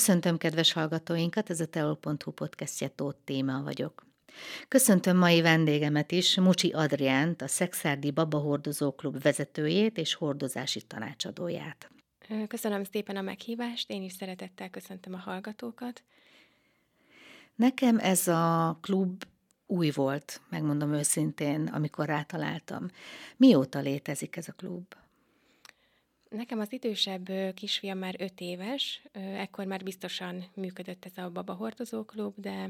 Köszöntöm kedves hallgatóinkat, ez a teol.hu podcastje Tóth Téma vagyok. Köszöntöm mai vendégemet is, Mucsi Adriánt, a Szexárdi Babahordozó Klub vezetőjét és hordozási tanácsadóját. Köszönöm szépen a meghívást, én is szeretettel köszöntöm a hallgatókat. Nekem ez a klub új volt, megmondom őszintén, amikor rátaláltam. Mióta létezik ez a klub? Nekem az idősebb kisfiam már öt éves, ekkor már biztosan működött ez a Baba Hordozó Klub, de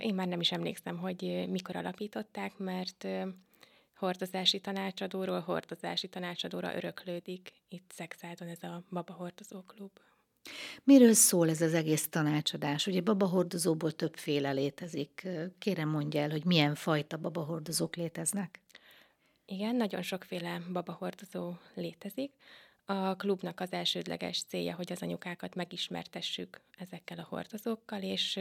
én már nem is emlékszem, hogy mikor alapították, mert hordozási tanácsadóról hordozási tanácsadóra öröklődik itt Szexádon ez a Baba Hordozó Klub. Miről szól ez az egész tanácsadás? Ugye babahordozóból többféle létezik. Kérem mondja el, hogy milyen fajta babahordozók léteznek? Igen, nagyon sokféle babahordozó létezik. A klubnak az elsődleges célja, hogy az anyukákat megismertessük ezekkel a hordozókkal, és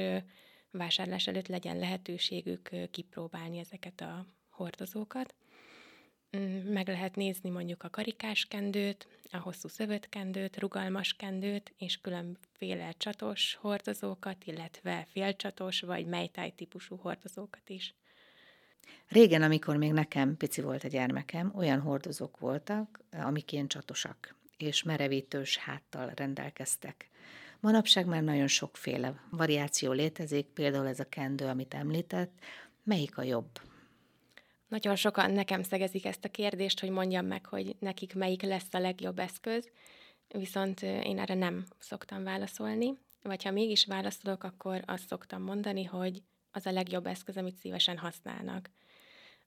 vásárlás előtt legyen lehetőségük kipróbálni ezeket a hordozókat. Mm, meg lehet nézni mondjuk a karikás kendőt, a hosszú szövötkendőt, rugalmas kendőt, és különféle csatos hordozókat, illetve félcsatos vagy mejtáj típusú hordozókat is. Régen, amikor még nekem pici volt a gyermekem, olyan hordozók voltak, amikén csatosak, és merevítős háttal rendelkeztek. Manapság már nagyon sokféle variáció létezik, például ez a kendő, amit említett. Melyik a jobb? Nagyon sokan nekem szegezik ezt a kérdést, hogy mondjam meg, hogy nekik melyik lesz a legjobb eszköz, viszont én erre nem szoktam válaszolni, vagy ha mégis válaszolok, akkor azt szoktam mondani, hogy az a legjobb eszköz, amit szívesen használnak.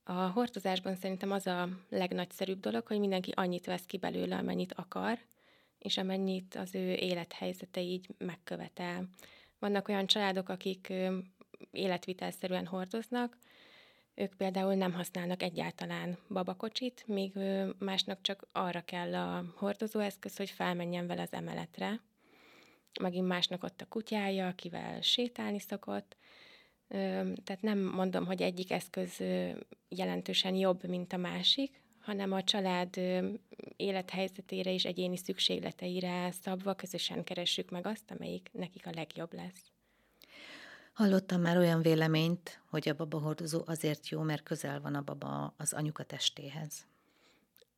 A hordozásban szerintem az a legnagyszerűbb dolog, hogy mindenki annyit vesz ki belőle, amennyit akar, és amennyit az ő élethelyzete így megkövetel. Vannak olyan családok, akik életvitelszerűen hordoznak, ők például nem használnak egyáltalán babakocsit, míg másnak csak arra kell a hordozóeszköz, hogy felmenjen vele az emeletre. Megint másnak ott a kutyája, akivel sétálni szokott, tehát nem mondom, hogy egyik eszköz jelentősen jobb, mint a másik, hanem a család élethelyzetére és egyéni szükségleteire szabva közösen keressük meg azt, amelyik nekik a legjobb lesz. Hallottam már olyan véleményt, hogy a babahordozó azért jó, mert közel van a baba az anyuka testéhez.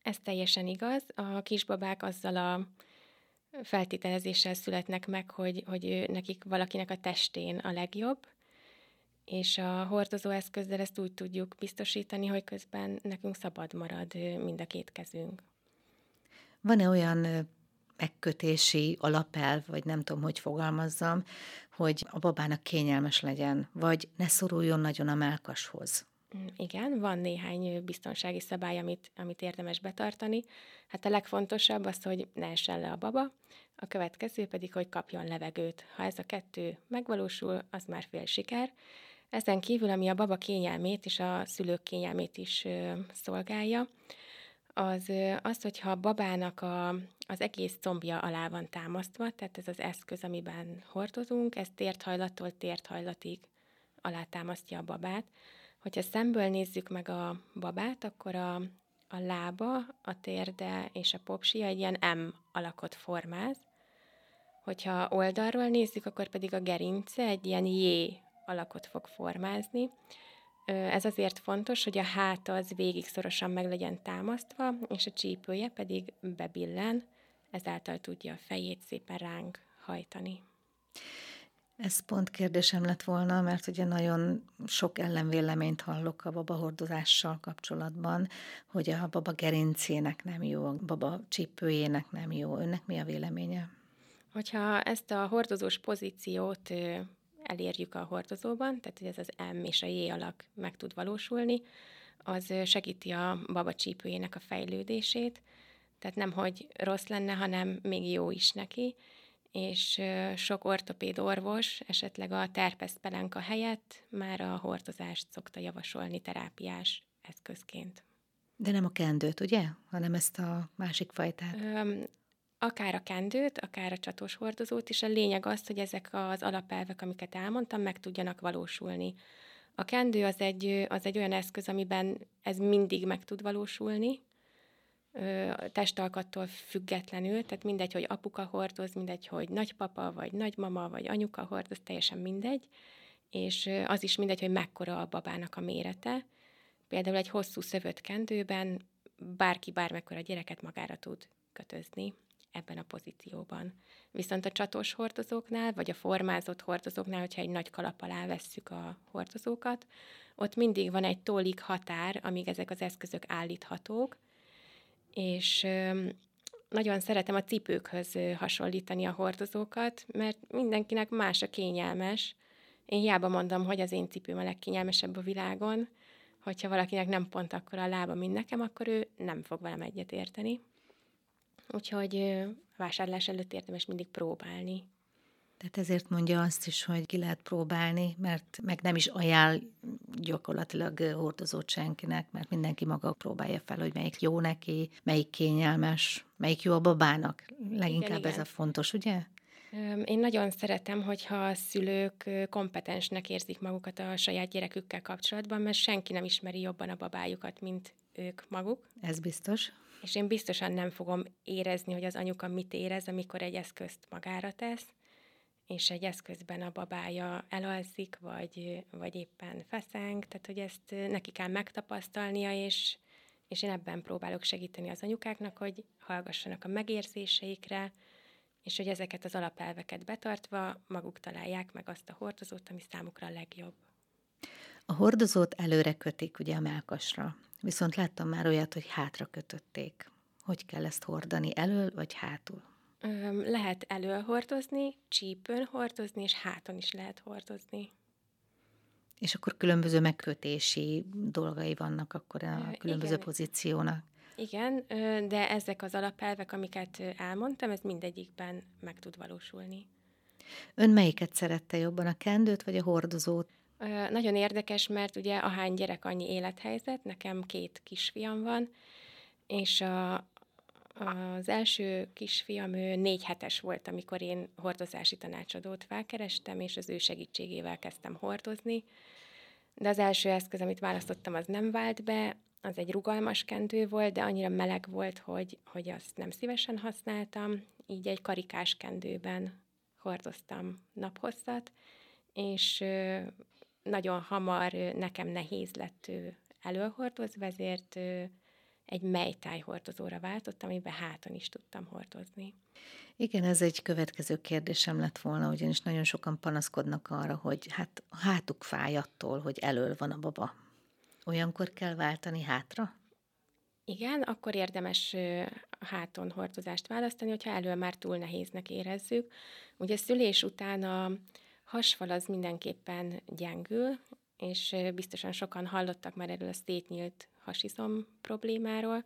Ez teljesen igaz. A kisbabák azzal a feltételezéssel születnek meg, hogy, hogy nekik valakinek a testén a legjobb, és a hordozó eszközzel ezt úgy tudjuk biztosítani, hogy közben nekünk szabad marad mind a két kezünk. Van-e olyan megkötési alapelv, vagy nem tudom, hogy fogalmazzam, hogy a babának kényelmes legyen, vagy ne szoruljon nagyon a melkashoz? Mm, igen, van néhány biztonsági szabály, amit, amit érdemes betartani. Hát a legfontosabb az, hogy ne essen le a baba, a következő pedig, hogy kapjon levegőt. Ha ez a kettő megvalósul, az már fél siker. Ezen kívül, ami a baba kényelmét és a szülők kényelmét is szolgálja, az az, hogyha a babának a, az egész combja alá van támasztva, tehát ez az eszköz, amiben hordozunk, ez térthajlattól térthajlatig alátámasztja a babát. Hogyha szemből nézzük meg a babát, akkor a, a lába, a térde és a popsia egy ilyen M alakot formáz. Hogyha oldalról nézzük, akkor pedig a gerince egy ilyen J alakot fog formázni. Ez azért fontos, hogy a háta az végig szorosan meg legyen támasztva, és a csípője pedig bebillen, ezáltal tudja a fejét szépen ránk hajtani. Ez pont kérdésem lett volna, mert ugye nagyon sok ellenvéleményt hallok a babahordozással kapcsolatban, hogy a baba gerincének nem jó, a baba csípőjének nem jó. Önnek mi a véleménye? Hogyha ezt a hordozós pozíciót elérjük a hordozóban, tehát hogy ez az M és a J alak meg tud valósulni, az segíti a baba csípőjének a fejlődését, tehát nem, hogy rossz lenne, hanem még jó is neki, és sok ortopéd orvos esetleg a terpeszpelenka helyett már a hordozást szokta javasolni terápiás eszközként. De nem a kendőt, ugye? Hanem ezt a másik fajtát akár a kendőt, akár a csatós hordozót, és a lényeg az, hogy ezek az alapelvek, amiket elmondtam, meg tudjanak valósulni. A kendő az egy, az egy olyan eszköz, amiben ez mindig meg tud valósulni, testalkattól függetlenül, tehát mindegy, hogy apuka hordoz, mindegy, hogy nagypapa, vagy nagymama, vagy anyuka hordoz, teljesen mindegy, és az is mindegy, hogy mekkora a babának a mérete. Például egy hosszú szövött kendőben bárki bármekkora gyereket magára tud kötözni ebben a pozícióban. Viszont a csatós hordozóknál, vagy a formázott hordozóknál, hogyha egy nagy kalap alá vesszük a hordozókat, ott mindig van egy tólig határ, amíg ezek az eszközök állíthatók, és nagyon szeretem a cipőkhöz hasonlítani a hordozókat, mert mindenkinek más a kényelmes. Én hiába mondom, hogy az én cipőm a legkényelmesebb a világon, hogyha valakinek nem pont akkor a lába, mint nekem, akkor ő nem fog velem egyet érteni. Úgyhogy vásárlás előtt érdemes mindig próbálni. Tehát ezért mondja azt is, hogy ki lehet próbálni, mert meg nem is ajánl gyakorlatilag hordozót senkinek, mert mindenki maga próbálja fel, hogy melyik jó neki, melyik kényelmes, melyik jó a babának. Leginkább igen, ez igen. a fontos, ugye? Én nagyon szeretem, hogyha a szülők kompetensnek érzik magukat a saját gyerekükkel kapcsolatban, mert senki nem ismeri jobban a babájukat, mint ők maguk. Ez biztos. És én biztosan nem fogom érezni, hogy az anyuka mit érez, amikor egy eszközt magára tesz, és egy eszközben a babája elalszik, vagy, vagy éppen feszeng, tehát hogy ezt neki kell megtapasztalnia, és, és én ebben próbálok segíteni az anyukáknak, hogy hallgassanak a megérzéseikre, és hogy ezeket az alapelveket betartva maguk találják meg azt a hordozót, ami számukra a legjobb. A hordozót előre kötik ugye a melkasra, viszont láttam már olyat, hogy hátra kötötték. Hogy kell ezt hordani, elől vagy hátul? Lehet elől hordozni, csípőn hordozni, és háton is lehet hordozni. És akkor különböző megkötési dolgai vannak akkor a különböző Igen. pozíciónak. Igen, de ezek az alapelvek, amiket elmondtam, ez mindegyikben meg tud valósulni. Ön melyiket szerette jobban, a kendőt vagy a hordozót? Nagyon érdekes, mert ugye ahány gyerek, annyi élethelyzet, nekem két kisfiam van, és a, az első kisfiam, ő négy hetes volt, amikor én hordozási tanácsadót felkerestem, és az ő segítségével kezdtem hordozni. De az első eszköz, amit választottam, az nem vált be, az egy rugalmas kendő volt, de annyira meleg volt, hogy, hogy azt nem szívesen használtam, így egy karikás kendőben hordoztam naphosszat, és nagyon hamar nekem nehéz lett előhordozva, ezért egy melytáj hordozóra váltottam, amiben háton is tudtam hordozni. Igen, ez egy következő kérdésem lett volna, ugyanis nagyon sokan panaszkodnak arra, hogy hát a hátuk fáj attól, hogy elől van a baba. Olyankor kell váltani hátra? Igen, akkor érdemes háton hordozást választani, hogyha elől már túl nehéznek érezzük. Ugye szülés után a hasfal az mindenképpen gyengül, és biztosan sokan hallottak már erről a szétnyílt hasizom problémáról,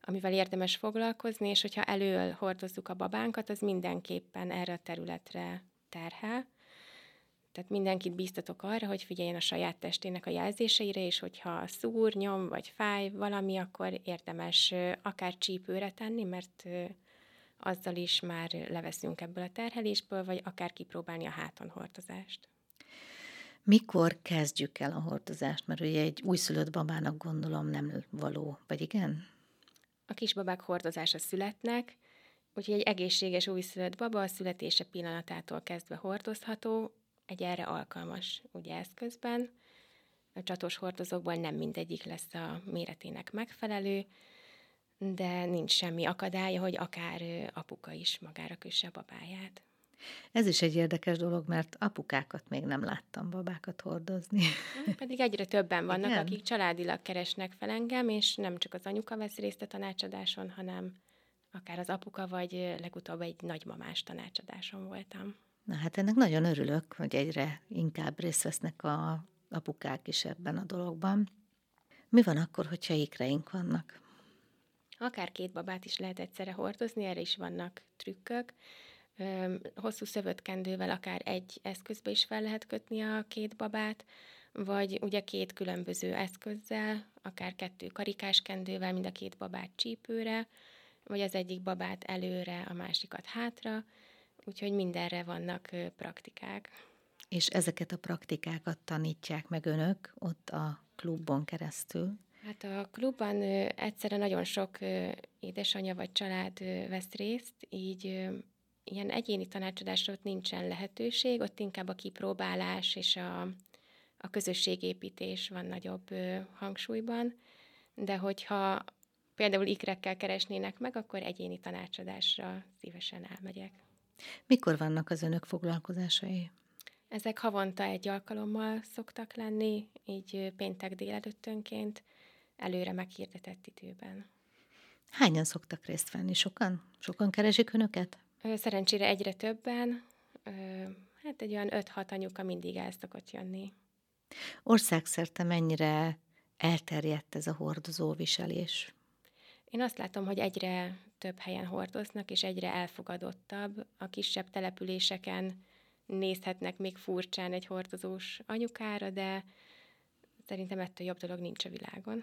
amivel érdemes foglalkozni, és hogyha elől hordozzuk a babánkat, az mindenképpen erre a területre terhel. Tehát mindenkit biztatok arra, hogy figyeljen a saját testének a jelzéseire, és hogyha szúr, nyom vagy fáj valami, akkor érdemes akár csípőre tenni, mert azzal is már leveszünk ebből a terhelésből, vagy akár kipróbálni a háton hordozást. Mikor kezdjük el a hordozást? Mert ugye egy újszülött babának gondolom nem való, vagy igen? A kisbabák hordozása születnek, úgyhogy egy egészséges újszülött baba a születése pillanatától kezdve hordozható, egy erre alkalmas ugye eszközben. A csatós hordozókból nem mindegyik lesz a méretének megfelelő, de nincs semmi akadálya, hogy akár apuka is magára kösse a babáját. Ez is egy érdekes dolog, mert apukákat még nem láttam babákat hordozni. Hm, pedig egyre többen vannak, Igen? akik családilag keresnek fel engem, és nem csak az anyuka vesz részt a tanácsadáson, hanem akár az apuka, vagy legutóbb egy nagymamás tanácsadáson voltam. Na hát ennek nagyon örülök, hogy egyre inkább részt vesznek a apukák is ebben a dologban. Mi van akkor, hogyha ikreink vannak? Akár két babát is lehet egyszerre hordozni, erre is vannak trükkök. Hosszú szövötkendővel akár egy eszközbe is fel lehet kötni a két babát, vagy ugye két különböző eszközzel, akár kettő karikás kendővel, mind a két babát csípőre, vagy az egyik babát előre, a másikat hátra, úgyhogy mindenre vannak praktikák. És ezeket a praktikákat tanítják meg önök ott a klubon keresztül? Hát a klubban egyszerre nagyon sok édesanyja vagy család vesz részt, így ilyen egyéni tanácsadásra ott nincsen lehetőség, ott inkább a kipróbálás és a, a közösségépítés van nagyobb hangsúlyban, de hogyha például ikrekkel keresnének meg, akkor egyéni tanácsadásra szívesen elmegyek. Mikor vannak az önök foglalkozásai? Ezek havonta egy alkalommal szoktak lenni, így péntek délelőttönként, előre meghirdetett időben. Hányan szoktak részt venni? Sokan? Sokan keresik önöket? Szerencsére egyre többen. Hát egy olyan 5-6 anyuka mindig el szokott jönni. Országszerte mennyire elterjedt ez a hordozóviselés? Én azt látom, hogy egyre több helyen hordoznak, és egyre elfogadottabb. A kisebb településeken nézhetnek még furcsán egy hordozós anyukára, de szerintem ettől jobb dolog nincs a világon.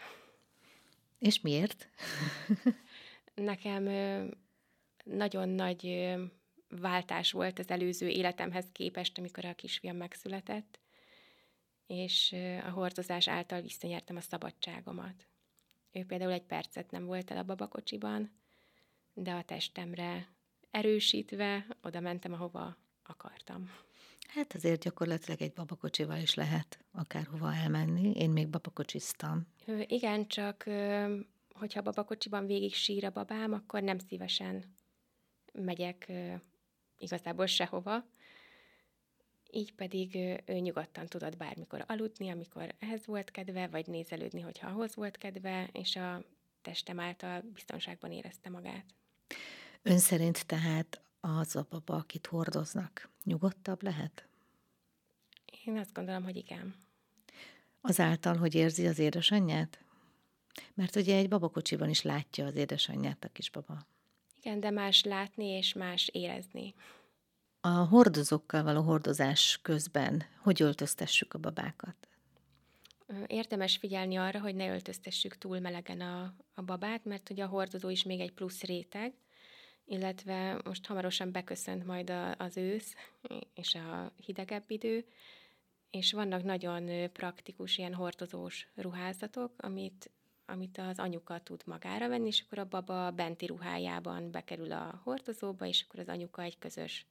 És miért? Nekem nagyon nagy váltás volt az előző életemhez képest, amikor a kisfiam megszületett, és a hordozás által visszanyertem a szabadságomat. Ő például egy percet nem volt el a babakocsiban, de a testemre erősítve oda mentem, ahova akartam. Hát azért gyakorlatilag egy babakocsival is lehet akárhova elmenni. Én még babakocsiztam. Igen, csak hogyha babakocsiban végig sír a babám, akkor nem szívesen megyek igazából sehova. Így pedig ő nyugodtan tudott bármikor aludni, amikor ehhez volt kedve, vagy nézelődni, hogyha ahhoz volt kedve, és a testem által biztonságban érezte magát. Ön szerint tehát az a baba, akit hordoznak, nyugodtabb lehet? Én azt gondolom, hogy igen. Azáltal, hogy érzi az édesanyját? Mert ugye egy babakocsiban is látja az édesanyját a kisbaba. Igen, de más látni és más érezni. A hordozókkal való hordozás közben hogy öltöztessük a babákat? Érdemes figyelni arra, hogy ne öltöztessük túl melegen a, a babát, mert ugye a hordozó is még egy plusz réteg, illetve most hamarosan beköszönt majd a, az ősz és a hidegebb idő, és vannak nagyon praktikus ilyen hordozós ruházatok, amit amit az anyuka tud magára venni, és akkor a baba benti ruhájában bekerül a hordozóba, és akkor az anyuka egy közös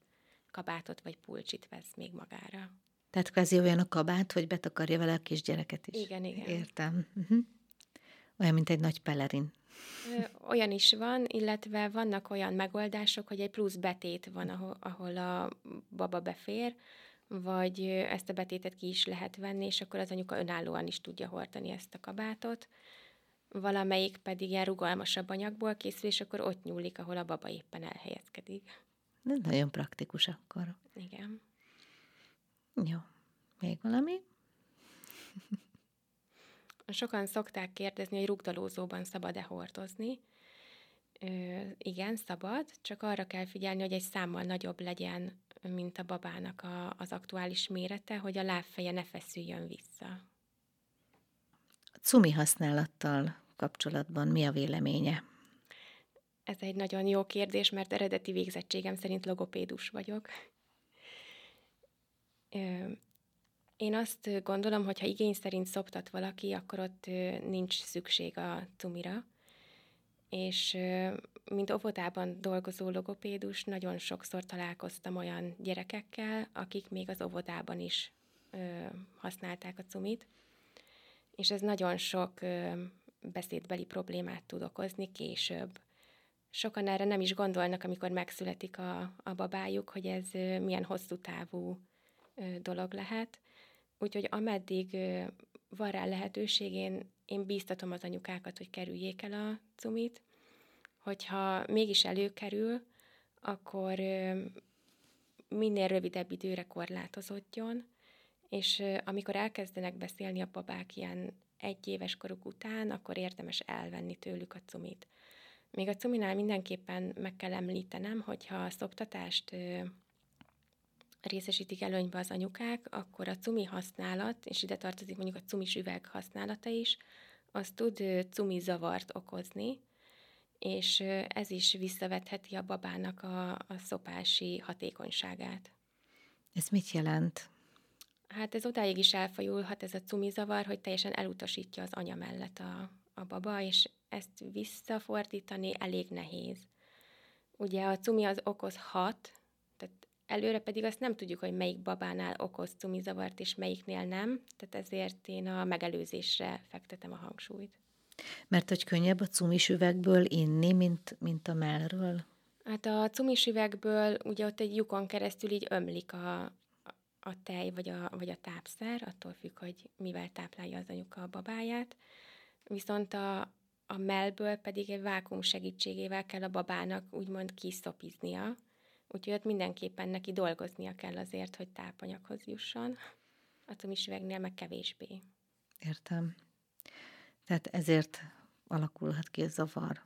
kabátot vagy pulcsit vesz még magára. Tehát kvázi olyan a kabát, hogy betakarja vele a kisgyereket is. Igen, igen. Értem. Uh-huh. Olyan, mint egy nagy pelerin. Olyan is van, illetve vannak olyan megoldások, hogy egy plusz betét van, ahol, ahol a baba befér, vagy ezt a betétet ki is lehet venni, és akkor az anyuka önállóan is tudja hordani ezt a kabátot valamelyik pedig ilyen rugalmasabb anyagból készül, és akkor ott nyúlik, ahol a baba éppen elhelyezkedik. Ez nagyon praktikus akkor. Igen. Jó. Még valami? Sokan szokták kérdezni, hogy rugdalózóban szabad-e hordozni. Ö, igen, szabad, csak arra kell figyelni, hogy egy számmal nagyobb legyen, mint a babának a, az aktuális mérete, hogy a lábfeje ne feszüljön vissza cumi használattal kapcsolatban mi a véleménye? Ez egy nagyon jó kérdés, mert eredeti végzettségem szerint logopédus vagyok. Én azt gondolom, hogy ha igény szerint szoptat valaki, akkor ott nincs szükség a cumira. És mint óvodában dolgozó logopédus, nagyon sokszor találkoztam olyan gyerekekkel, akik még az óvodában is használták a cumit és ez nagyon sok beszédbeli problémát tud okozni később. Sokan erre nem is gondolnak, amikor megszületik a, a babájuk, hogy ez milyen hosszú távú dolog lehet. Úgyhogy ameddig van rá lehetőség, én, én bíztatom az anyukákat, hogy kerüljék el a cumit. Hogyha mégis előkerül, akkor minél rövidebb időre korlátozódjon, és amikor elkezdenek beszélni a babák ilyen egy éves koruk után, akkor érdemes elvenni tőlük a cumit. Még a cuminál mindenképpen meg kell említenem, hogyha a szoptatást részesítik előnybe az anyukák, akkor a cumi használat, és ide tartozik mondjuk a cumis üveg használata is, az tud cumi zavart okozni, és ez is visszavetheti a babának a, a szopási hatékonyságát. Ez mit jelent? Hát ez odáig is elfajulhat, ez a cumizavar, hogy teljesen elutasítja az anya mellett a, a baba, és ezt visszafordítani elég nehéz. Ugye a cumi az okoz hat, tehát előre pedig azt nem tudjuk, hogy melyik babánál okoz cumizavart, és melyiknél nem, tehát ezért én a megelőzésre fektetem a hangsúlyt. Mert hogy könnyebb a cumis üvegből inni, mint, mint a mellről? Hát a cumis üvegből ugye ott egy lyukon keresztül így ömlik a, a tej vagy a, vagy a tápszer, attól függ, hogy mivel táplálja az anyuka a babáját. Viszont a, a mellből pedig egy vákum segítségével kell a babának úgymond kiszopiznia, úgyhogy ott mindenképpen neki dolgoznia kell azért, hogy tápanyaghoz jusson. A cumis üvegnél meg kevésbé. Értem. Tehát ezért alakulhat ki a zavar.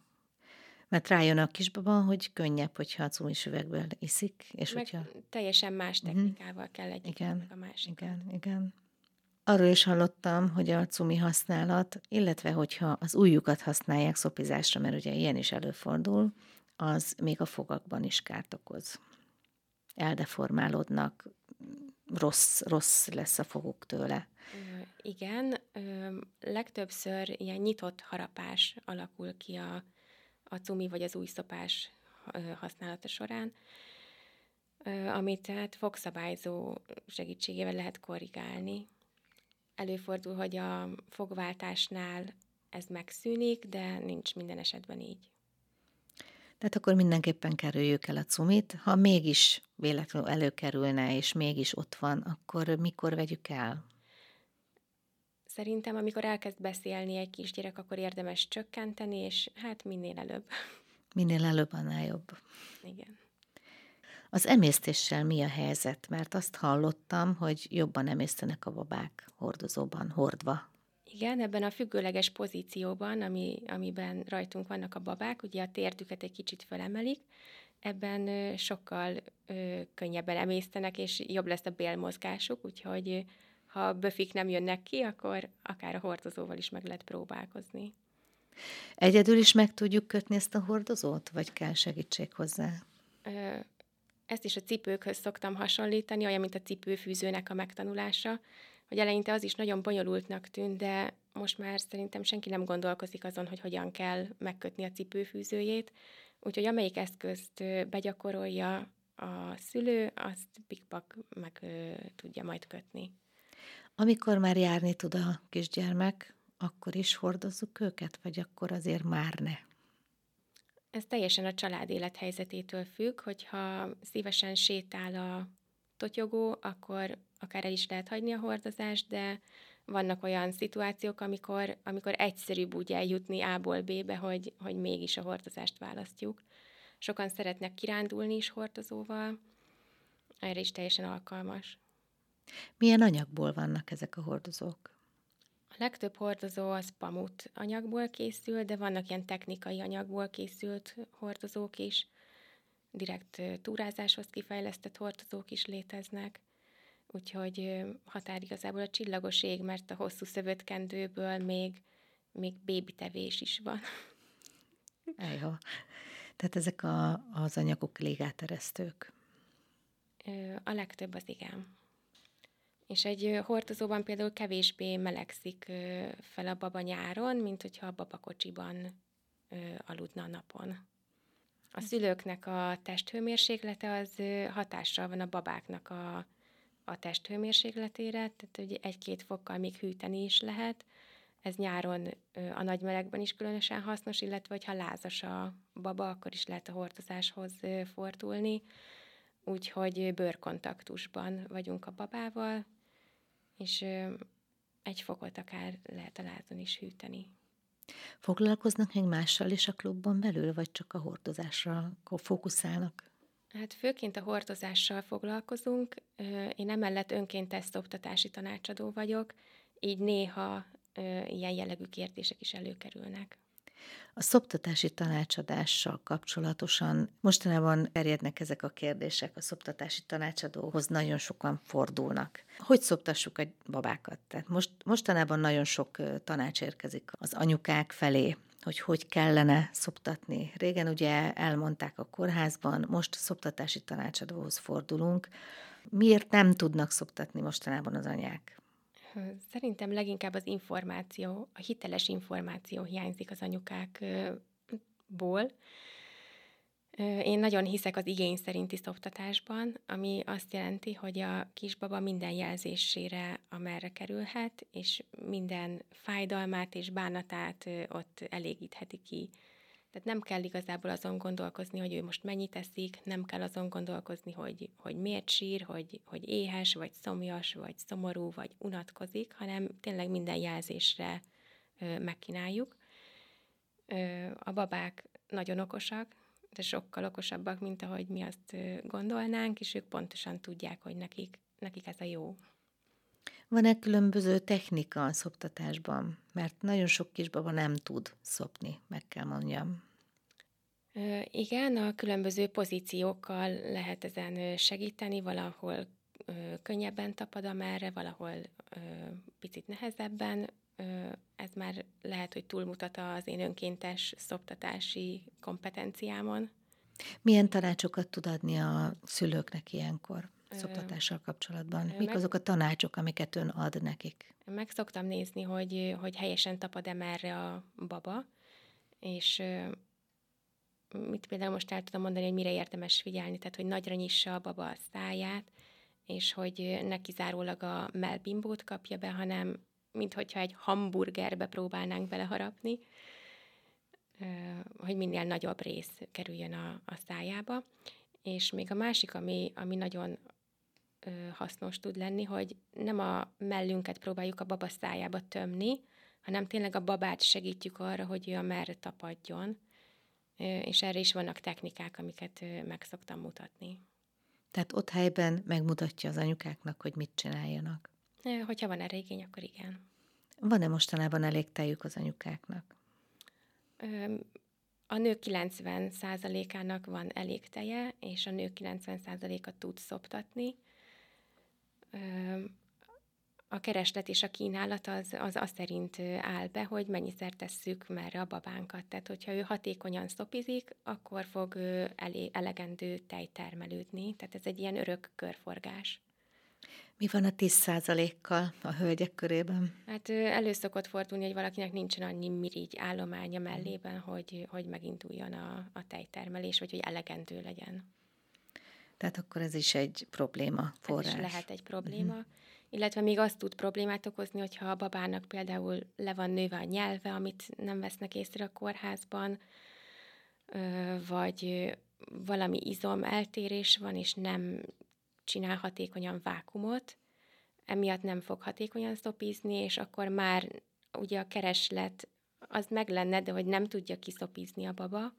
Mert rájön a kisbaba, hogy könnyebb, hogyha a cumis üvegből iszik. És Meg hogyha... teljesen más mhm. technikával uh-huh. kell egyik igen, a másik. Igen, igen. Arról is hallottam, hogy a cumi használat, illetve hogyha az ujjukat használják szopizásra, mert ugye ilyen is előfordul, az még a fogakban is kárt okoz. Eldeformálódnak, rossz, rossz lesz a foguk tőle. Igen, legtöbbször ilyen nyitott harapás alakul ki a, a cumi vagy az új szopás használata során, amit tehát fogszabályzó segítségével lehet korrigálni. Előfordul, hogy a fogváltásnál ez megszűnik, de nincs minden esetben így. Tehát akkor mindenképpen kerüljük el a cumit. Ha mégis véletlenül előkerülne, és mégis ott van, akkor mikor vegyük el? Szerintem, amikor elkezd beszélni egy kisgyerek, akkor érdemes csökkenteni, és hát minél előbb. Minél előbb, annál jobb. Igen. Az emésztéssel mi a helyzet? Mert azt hallottam, hogy jobban emésztenek a babák hordozóban, hordva. Igen, ebben a függőleges pozícióban, ami, amiben rajtunk vannak a babák, ugye a térdüket egy kicsit felemelik, ebben sokkal ö, könnyebben emésztenek, és jobb lesz a bélmozgásuk, úgyhogy ha a böfik nem jönnek ki, akkor akár a hordozóval is meg lehet próbálkozni. Egyedül is meg tudjuk kötni ezt a hordozót, vagy kell segítség hozzá? Ezt is a cipőkhöz szoktam hasonlítani, olyan, mint a cipőfűzőnek a megtanulása, hogy eleinte az is nagyon bonyolultnak tűnt, de most már szerintem senki nem gondolkozik azon, hogy hogyan kell megkötni a cipőfűzőjét, úgyhogy amelyik eszközt begyakorolja a szülő, azt pikpak meg tudja majd kötni. Amikor már járni tud a kisgyermek, akkor is hordozzuk őket, vagy akkor azért már ne? Ez teljesen a család élethelyzetétől függ, hogyha szívesen sétál a totyogó, akkor akár el is lehet hagyni a hordozást, de vannak olyan szituációk, amikor, amikor egyszerűbb úgy eljutni A-ból B-be, hogy, hogy mégis a hordozást választjuk. Sokan szeretnek kirándulni is hordozóval, erre is teljesen alkalmas. Milyen anyagból vannak ezek a hordozók? A legtöbb hordozó az pamut anyagból készül, de vannak ilyen technikai anyagból készült hordozók is. Direkt túrázáshoz kifejlesztett hordozók is léteznek. Úgyhogy határ igazából a csillagos ég, mert a hosszú szövötkendőből még, még bébitevés is van. Ejha. Tehát ezek a, az anyagok légáteresztők? A legtöbb az igen. És egy hordozóban például kevésbé melegszik fel a baba nyáron, mint hogyha a baba kocsiban aludna a napon. A szülőknek a testhőmérséklete az hatással van a babáknak a, a testhőmérsékletére, tehát hogy egy-két fokkal még hűteni is lehet. Ez nyáron a nagy melegben is különösen hasznos, illetve ha lázas a baba, akkor is lehet a hordozáshoz fordulni. Úgyhogy bőrkontaktusban vagyunk a babával, és egy fokot akár lehet a lázon is hűteni. Foglalkoznak még mással is a klubban belül, vagy csak a hordozásra fókuszálnak? Hát főként a hordozással foglalkozunk. Én emellett önkéntes oktatási tanácsadó vagyok, így néha ilyen jellegű kérdések is előkerülnek. A szoptatási tanácsadással kapcsolatosan mostanában terjednek ezek a kérdések, a szoptatási tanácsadóhoz nagyon sokan fordulnak. Hogy szoptassuk a babákat? Tehát most, mostanában nagyon sok tanács érkezik az anyukák felé, hogy hogy kellene szoptatni. Régen ugye elmondták a kórházban, most szoptatási tanácsadóhoz fordulunk. Miért nem tudnak szoptatni mostanában az anyák? Szerintem leginkább az információ, a hiteles információ hiányzik az anyukákból. Én nagyon hiszek az igény szerinti szoptatásban, ami azt jelenti, hogy a kisbaba minden jelzésére, amerre kerülhet, és minden fájdalmát és bánatát ott elégítheti ki. Tehát nem kell igazából azon gondolkozni, hogy ő most mennyit eszik, nem kell azon gondolkozni, hogy, hogy miért sír, hogy, hogy éhes, vagy szomjas, vagy szomorú, vagy unatkozik, hanem tényleg minden jelzésre ö, megkínáljuk. Ö, a babák nagyon okosak, de sokkal okosabbak, mint ahogy mi azt gondolnánk, és ők pontosan tudják, hogy nekik, nekik ez a jó. Van-e különböző technika a szoptatásban? Mert nagyon sok kisbaba nem tud szopni, meg kell mondjam. Igen, a különböző pozíciókkal lehet ezen segíteni, valahol könnyebben tapad a merre, valahol picit nehezebben. Ez már lehet, hogy túlmutat az én önkéntes szoptatási kompetenciámon. Milyen tanácsokat tud adni a szülőknek ilyenkor? Szoktatással kapcsolatban? Mik meg, azok a tanácsok, amiket ön ad nekik? Meg szoktam nézni, hogy, hogy helyesen tapad-e merre a baba, és mit például most el tudom mondani, hogy mire érdemes figyelni, tehát hogy nagyra nyissa a baba a száját, és hogy ne kizárólag a melbimbót kapja be, hanem minthogyha egy hamburgerbe próbálnánk beleharapni, hogy minél nagyobb rész kerüljön a, a szájába. És még a másik, ami, ami nagyon hasznos tud lenni, hogy nem a mellünket próbáljuk a baba szájába tömni, hanem tényleg a babát segítjük arra, hogy ő a merre tapadjon, és erre is vannak technikák, amiket meg szoktam mutatni. Tehát ott helyben megmutatja az anyukáknak, hogy mit csináljanak. Hogyha van erre igény, akkor igen. Van-e mostanában elég tejük az anyukáknak? A nők 90%-ának van elég teje, és a nők 90%-a tud szoptatni a kereslet és a kínálat az, az az szerint áll be, hogy mennyiszer tesszük merre a babánkat. Tehát, hogyha ő hatékonyan szopizik, akkor fog elé, elegendő tej termelődni. Tehát ez egy ilyen örök körforgás. Mi van a 10%-kal a hölgyek körében? Hát előszokott fordulni, hogy valakinek nincsen annyi mirigy állománya mellében, hogy, hogy meginduljon a, a tejtermelés, vagy hogy elegendő legyen. Tehát akkor ez is egy probléma forrás. Ez is lehet egy probléma. Uh-huh. Illetve még azt tud problémát okozni, hogyha a babának például le van nőve a nyelve, amit nem vesznek észre a kórházban, vagy valami izom eltérés van, és nem csinál hatékonyan vákumot, emiatt nem fog hatékonyan szopizni, és akkor már ugye a kereslet az meg lenne, de hogy nem tudja kiszopizni a baba,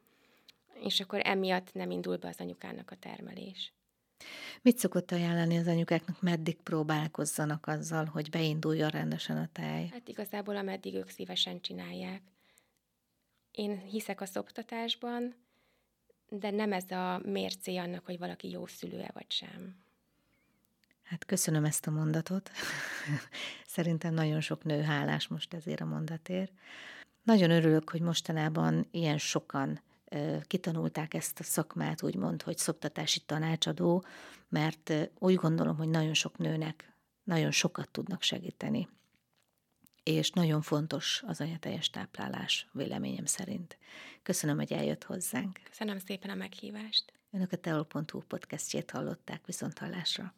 és akkor emiatt nem indul be az anyukának a termelés. Mit szokott ajánlani az anyukáknak, meddig próbálkozzanak azzal, hogy beinduljon rendesen a tej? Hát igazából ameddig ők szívesen csinálják. Én hiszek a szoptatásban, de nem ez a mércé annak, hogy valaki jó szülőe vagy sem. Hát köszönöm ezt a mondatot. Szerintem nagyon sok nő hálás most ezért a mondatért. Nagyon örülök, hogy mostanában ilyen sokan kitanulták ezt a szakmát, úgymond, hogy szoptatási tanácsadó, mert úgy gondolom, hogy nagyon sok nőnek nagyon sokat tudnak segíteni. És nagyon fontos az anyateljes táplálás, véleményem szerint. Köszönöm, hogy eljött hozzánk. Köszönöm szépen a meghívást. Önök a teol.hu podcastjét hallották viszont hallásra.